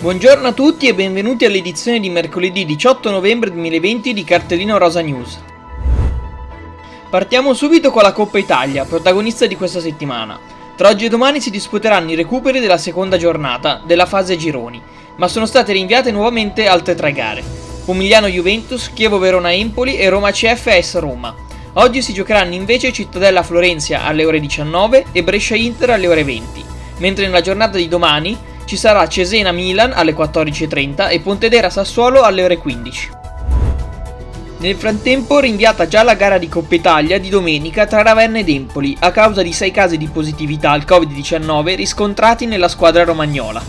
Buongiorno a tutti e benvenuti all'edizione di mercoledì 18 novembre 2020 di Cartellino Rosa News. Partiamo subito con la Coppa Italia, protagonista di questa settimana. Tra oggi e domani si disputeranno i recuperi della seconda giornata della fase gironi, ma sono state rinviate nuovamente altre tre gare. Pomigliano Juventus, Chievo Verona Empoli e Roma CF AS Roma. Oggi si giocheranno invece Cittadella Florenzia alle ore 19 e Brescia Inter alle ore 20, mentre nella giornata di domani ci sarà Cesena Milan alle 14.30 e Pontedera Sassuolo alle ore 15. Nel frattempo rinviata già la gara di Coppa Italia di domenica tra Ravenna ed Empoli a causa di 6 casi di positività al Covid-19 riscontrati nella squadra romagnola.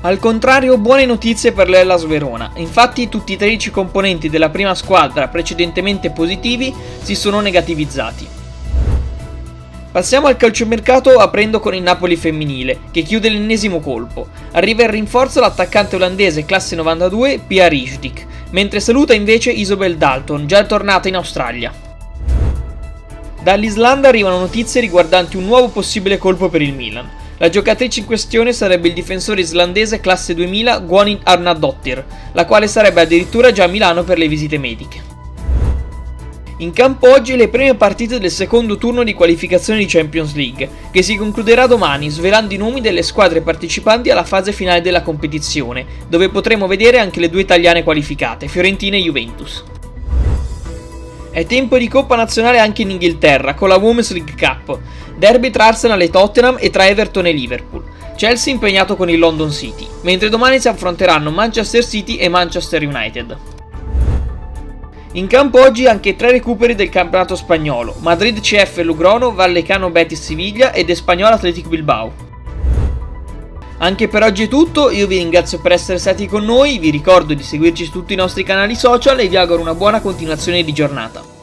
Al contrario, buone notizie per l'Ellas Verona. Infatti, tutti i 13 componenti della prima squadra precedentemente positivi si sono negativizzati. Passiamo al calciomercato aprendo con il Napoli femminile, che chiude l'ennesimo colpo. Arriva in rinforzo l'attaccante olandese classe 92 Pia Rijdik, mentre saluta invece Isobel Dalton, già tornata in Australia. Dall'Islanda arrivano notizie riguardanti un nuovo possibile colpo per il Milan. La giocatrice in questione sarebbe il difensore islandese classe 2000 Guanin Arnadottir, la quale sarebbe addirittura già a Milano per le visite mediche. In campo oggi le prime partite del secondo turno di qualificazione di Champions League, che si concluderà domani svelando i nomi delle squadre partecipanti alla fase finale della competizione, dove potremo vedere anche le due italiane qualificate, Fiorentina e Juventus. È tempo di Coppa Nazionale anche in Inghilterra, con la Women's League Cup, derby tra Arsenal e Tottenham e tra Everton e Liverpool. Chelsea impegnato con il London City, mentre domani si affronteranno Manchester City e Manchester United. In campo oggi anche tre recuperi del campionato spagnolo, Madrid CF Lugrono, Vallecano Betis Siviglia ed Espagnol Athletic Bilbao. Anche per oggi è tutto, io vi ringrazio per essere stati con noi, vi ricordo di seguirci su tutti i nostri canali social e vi auguro una buona continuazione di giornata.